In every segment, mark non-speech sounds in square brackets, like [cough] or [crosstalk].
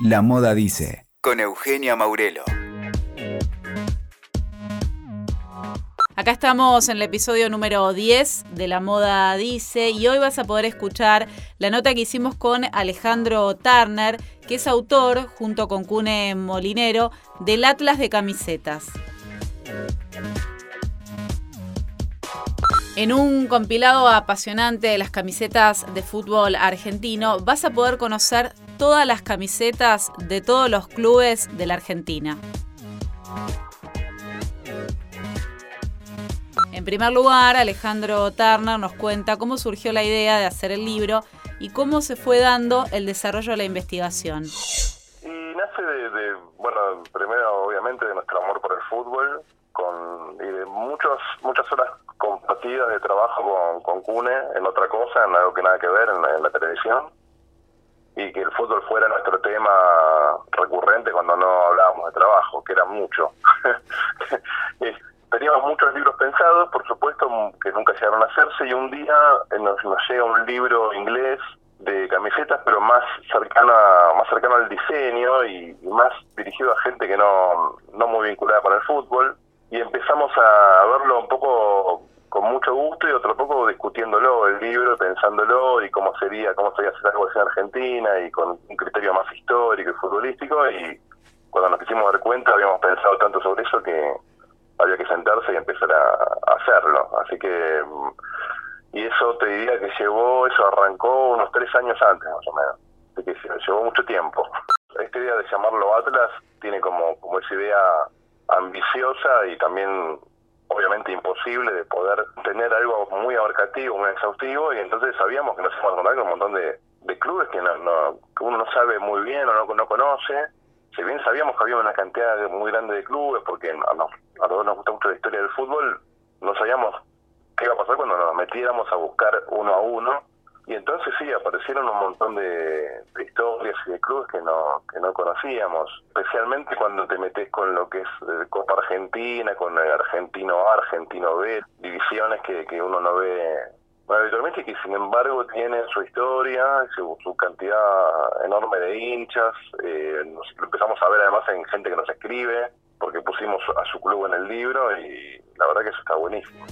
La Moda Dice, con Eugenia Maurelo. Acá estamos en el episodio número 10 de La Moda Dice y hoy vas a poder escuchar la nota que hicimos con Alejandro Turner, que es autor, junto con Cune Molinero, del Atlas de Camisetas. En un compilado apasionante de las camisetas de fútbol argentino vas a poder conocer todas las camisetas de todos los clubes de la Argentina. En primer lugar, Alejandro Turner nos cuenta cómo surgió la idea de hacer el libro y cómo se fue dando el desarrollo de la investigación. Y nace de, bueno, primero obviamente de nuestro amor por el fútbol con, y de muchos, muchas horas compartidas de trabajo con Cune en otra cosa, en algo que nada que ver, en la, televisión y que el fútbol fuera nuestro tema recurrente cuando no hablábamos de trabajo, que era mucho. [laughs] teníamos muchos libros pensados, por supuesto, que nunca llegaron a hacerse, y un día eh, nos, llega un libro inglés de camisetas, pero más cercano, más cercano al diseño y, más dirigido a gente que no, no muy vinculada con el fútbol. Y empezamos a verlo un poco con mucho gusto y otro poco discutiéndolo, el libro, pensándolo y cómo sería, cómo sería hacer algo así en Argentina y con un criterio más histórico y futbolístico. Y cuando nos quisimos dar cuenta, habíamos pensado tanto sobre eso que había que sentarse y empezar a, hacerlo. Así que, mm, y eso te diría que llevó, eso arrancó unos tres años antes más o menos. Así que llevó mucho tiempo. Esta idea de llamarlo Atlas tiene como, como esa idea ambiciosa y también obviamente imposible de poder tener algo muy abarcativo, muy exhaustivo, y entonces sabíamos que nos íbamos a encontrar con un montón de, de clubes que, no, que uno no sabe muy bien o no, no conoce, si bien sabíamos que había una cantidad muy grande de clubes, porque a, todos nos gusta mucho la historia del fútbol, no sabíamos qué iba a pasar cuando nos metiéramos a buscar uno a uno. Y entonces sí, aparecieron un montón de, historias y de clubes que no, que no conocíamos, especialmente cuando te metes con lo que es eh, Copa Argentina, con el Argentino A, Argentino B, divisiones que, que uno no ve habitualmente que sin embargo tienen su historia, su, cantidad enorme de hinchas, eh, lo empezamos a ver además en gente que nos escribe, porque pusimos a su club en el libro y la verdad que eso está buenísimo.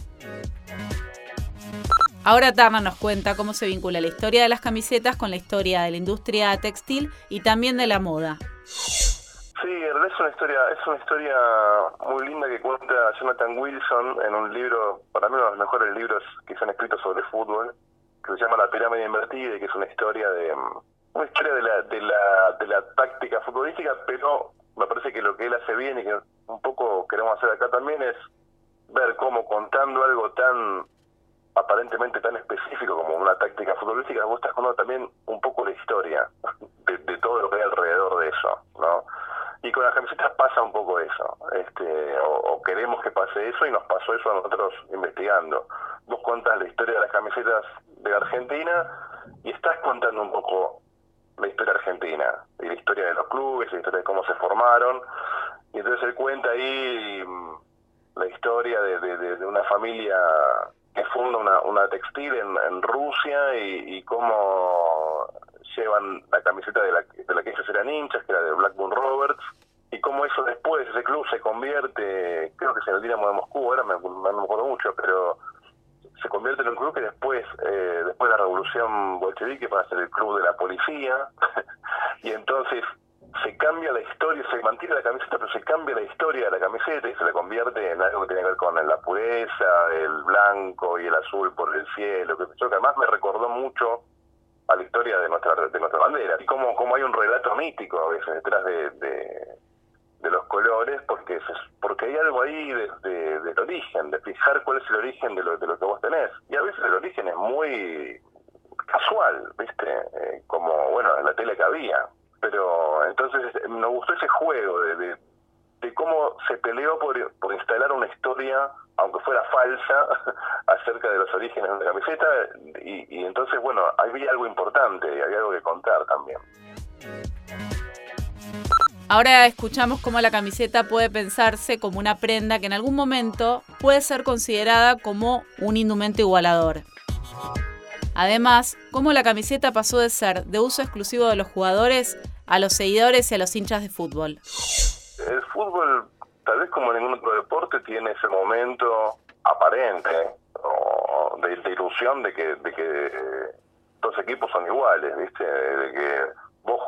Ahora Tarna nos cuenta cómo se vincula la historia de las camisetas con la historia de la industria textil y también de la moda. Sí, es una historia, es una historia muy linda que cuenta Jonathan Wilson en un libro, para mí uno de los mejores libros que se han escrito sobre fútbol, que se llama La pirámide invertida y que es una historia de una historia de la, de la, de la táctica futbolística, pero me parece que lo que él hace bien y que un poco queremos hacer acá también es ver cómo contando algo tan aparentemente tan específico como una táctica futbolística, vos estás contando también un poco la historia de, todo lo que hay alrededor de eso, ¿no? Y con las camisetas pasa un poco eso, este, o, queremos que pase eso y nos pasó eso a nosotros investigando. Vos contás la historia de las camisetas de Argentina y estás contando un poco la historia argentina, y la historia de los clubes, la historia de cómo se formaron, y entonces él cuenta ahí mm, la historia de, una familia funda una, una textil en, Rusia y, cómo llevan la camiseta de la, de la que ellos eran hinchas, que era de Blackburn Roberts, y cómo eso después, ese club se convierte, creo que es en el de Moscú, ahora me, acuerdo mucho, pero se convierte en un club que después, eh, después de la revolución bolchevique, va a ser el club de la policía, [laughs] y entonces se cambia la historia, se mantiene la camiseta, pero se cambia la historia de la camiseta y se la convierte en algo que tiene que ver con la pureza, el blanco y el azul por el cielo, que, que además me recordó mucho a la historia de nuestra de nuestra bandera. Y como como hay un relato mítico a veces detrás de, de, los colores porque porque hay algo ahí de, del origen de fijar cuál es el origen de lo, de lo que vos tenés. Y a veces el origen es muy casual viste eh, como bueno en la tele que había pero nos gustó ese juego de, de cómo se peleó por, por instalar una historia, aunque fuera falsa, [laughs] acerca de los orígenes de la camiseta, y, entonces, bueno, había algo importante, había algo que contar también. Ahora escuchamos cómo la camiseta puede pensarse como una prenda que en algún momento puede ser considerada como un indumento igualador. Además, cómo la camiseta pasó de ser de uso exclusivo de los jugadores a los seguidores y a los hinchas de fútbol? El fútbol, tal vez como ningún otro deporte, tiene ese momento aparente o de, ilusión de que, de que dos equipos son iguales, ¿viste? De que vos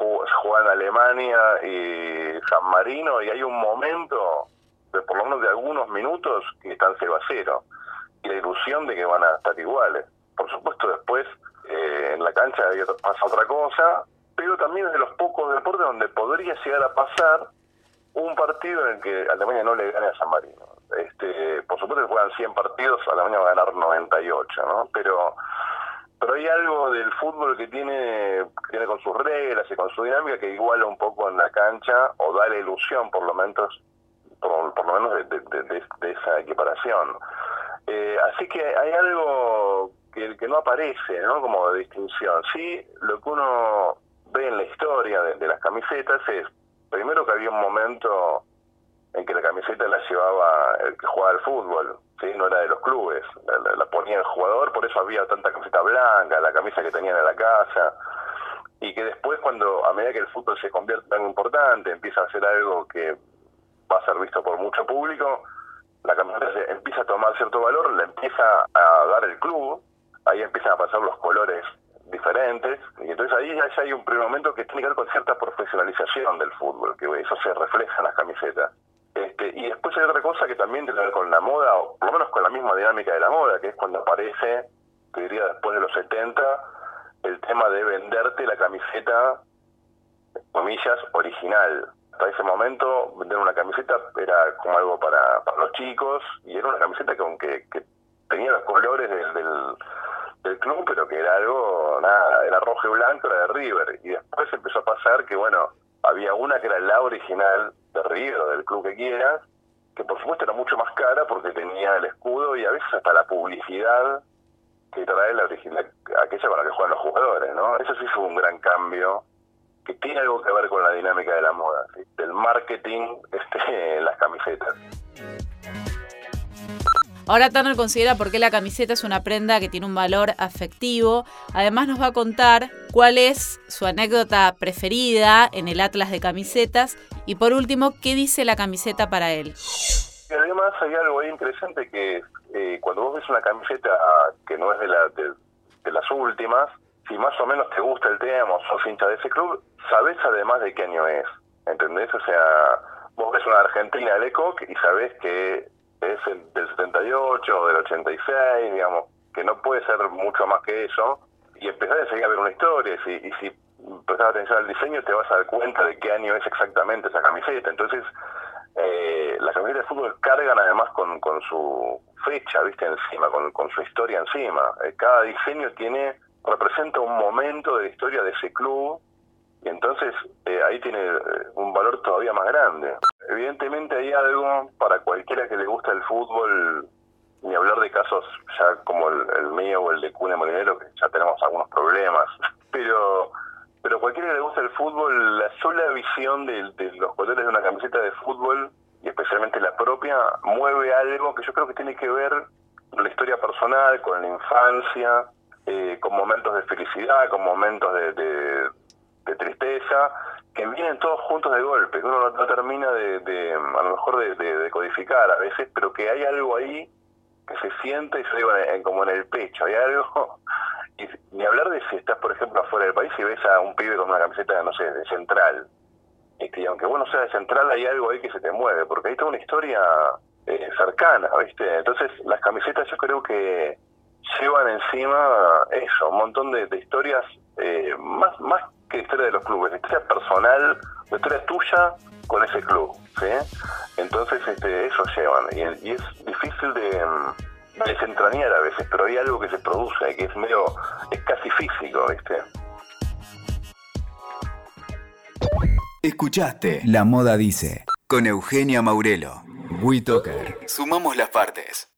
jugás en Alemania y San Marino y hay un momento, de por lo menos de algunos minutos, que están 0 a 0. Y la ilusión de que van a estar iguales. Por supuesto, después eh, en la cancha pasa otra cosa, pero también es de los pocos deportes donde podría llegar a pasar un partido en el que Alemania no le gane a San Marino. Este, por supuesto que juegan 100 partidos, Alemania va a ganar 98, ¿no? Pero pero hay algo del fútbol que tiene, tiene con sus reglas y con su dinámica que iguala un poco en la cancha o da la ilusión por lo menos por, por lo menos de, esa equiparación. Eh, así que hay algo que, que no aparece, ¿no? Como de distinción. Sí, lo que uno ve en la historia de, las camisetas es, primero que había un momento en que la camiseta la llevaba el que jugaba al fútbol, ¿sí? no era de los clubes, la, ponía el jugador, por eso había tanta camiseta blanca, la camisa que tenían en la casa, y que después cuando, a medida que el fútbol se convierte tan importante, empieza a ser algo que va a ser visto por mucho público, la camiseta se empieza a tomar cierto valor, la empieza a dar el club, ahí empiezan a pasar los colores diferentes, y entonces ahí ya hay un primer momento que tiene que ver con cierta profesionalización del fútbol, que eso se refleja en las camisetas. Este, y después hay otra cosa que también tiene que ver con la moda, o por lo menos con la misma dinámica de la moda, que es cuando aparece, te diría después de los 70, el tema de venderte la camiseta, comillas, original. Hasta ese momento, vender una camiseta era como algo para, para los chicos, y era una camiseta que, que tenía los colores del, club, pero que era algo, nada, era rojo y blanco, era de River. Y después empezó a pasar que, bueno, había una que era la original de River, del club que quieras, que por supuesto era mucho más cara porque tenía el escudo y a veces hasta la publicidad que trae la original, aquella con la que juegan los jugadores, ¿no? Eso sí fue un gran cambio que tiene algo que ver con la dinámica de la moda, del marketing [laughs] este, en las camisetas. Ahora Turner considera por qué la camiseta es una prenda que tiene un valor afectivo. Además nos va a contar cuál es su anécdota preferida en el Atlas de camisetas y por último, qué dice la camiseta para él. Y además hay algo ahí interesante que eh, cuando vos ves una camiseta que no es de, la, de, las últimas, si más o menos te gusta el tema o sos hincha de ese club, sabes además de qué año es, ¿entendés? O sea, vos ves una Argentina de Lecoq y sabés que es del 78 o del 86, digamos, que no puede ser mucho más que eso, y empezar a seguir a ver una historia, y si, y si prestas atención al diseño te vas a dar cuenta de qué año es exactamente esa camiseta, entonces eh, las camisetas de fútbol cargan además con, con su fecha, viste, encima, con, con su historia encima, eh, cada diseño tiene, representa un momento de la historia de ese club, y entonces eh, ahí tiene eh, un valor todavía más grande. Evidentemente hay algo para cualquiera que le gusta el fútbol, ni hablar de casos ya como el, mío o el de Cune Molinero, que ya tenemos algunos problemas, [laughs] pero pero cualquiera que le gusta el fútbol, la sola visión de, los colores de una camiseta de fútbol, y especialmente la propia, mueve algo que yo creo que tiene que ver con la historia personal, con la infancia, eh, con momentos de felicidad, con momentos de de tristeza, que vienen todos juntos de golpe, que uno no, termina de, a lo mejor de, codificar a veces, pero que hay algo ahí que se siente, y se digo, como en el pecho, hay algo, [laughs] y ni hablar de si estás, por ejemplo, afuera del país y ves a un pibe con una camiseta, no sé, de central, este, y aunque bueno sea de central, hay algo ahí que se te mueve, porque hay toda una historia eh, cercana, ¿viste? Entonces, las camisetas yo creo que llevan encima eso, un montón de, historias eh, más, más que historia de los clubes, historia personal, la historia tuya con ese club, ¿sí? Entonces este, eso llevan, y, es difícil de, mm, desentrañar a veces, pero hay algo que se produce, que es medio, es casi físico, ¿viste? Escuchaste La Moda Dice, con Eugenia Maurelo. WeToker. Sumamos las partes.